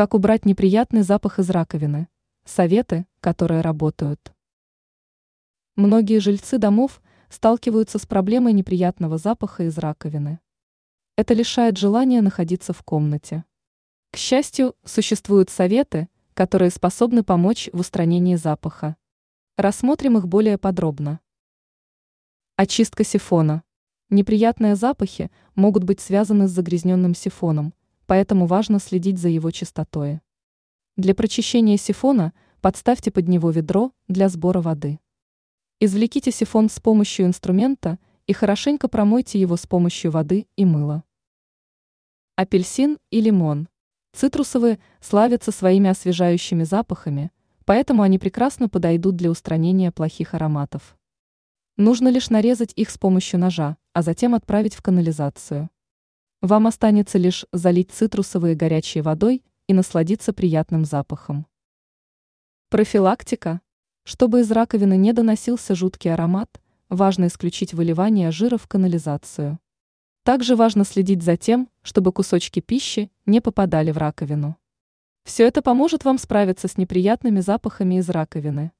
Как убрать неприятный запах из раковины? Советы, которые работают. Многие жильцы домов сталкиваются с проблемой неприятного запаха из раковины. Это лишает желания находиться в комнате. К счастью, существуют советы, которые способны помочь в устранении запаха. Рассмотрим их более подробно. Очистка сифона. Неприятные запахи могут быть связаны с загрязненным сифоном, поэтому важно следить за его чистотой. Для прочищения сифона подставьте под него ведро для сбора воды. Извлеките сифон с помощью инструмента и хорошенько промойте его с помощью воды и мыла. Апельсин и лимон. Цитрусовые славятся своими освежающими запахами, поэтому они прекрасно подойдут для устранения плохих ароматов. Нужно лишь нарезать их с помощью ножа, а затем отправить в канализацию. Вам останется лишь залить цитрусовые горячей водой и насладиться приятным запахом. Профилактика. Чтобы из раковины не доносился жуткий аромат, важно исключить выливание жира в канализацию. Также важно следить за тем, чтобы кусочки пищи не попадали в раковину. Все это поможет вам справиться с неприятными запахами из раковины.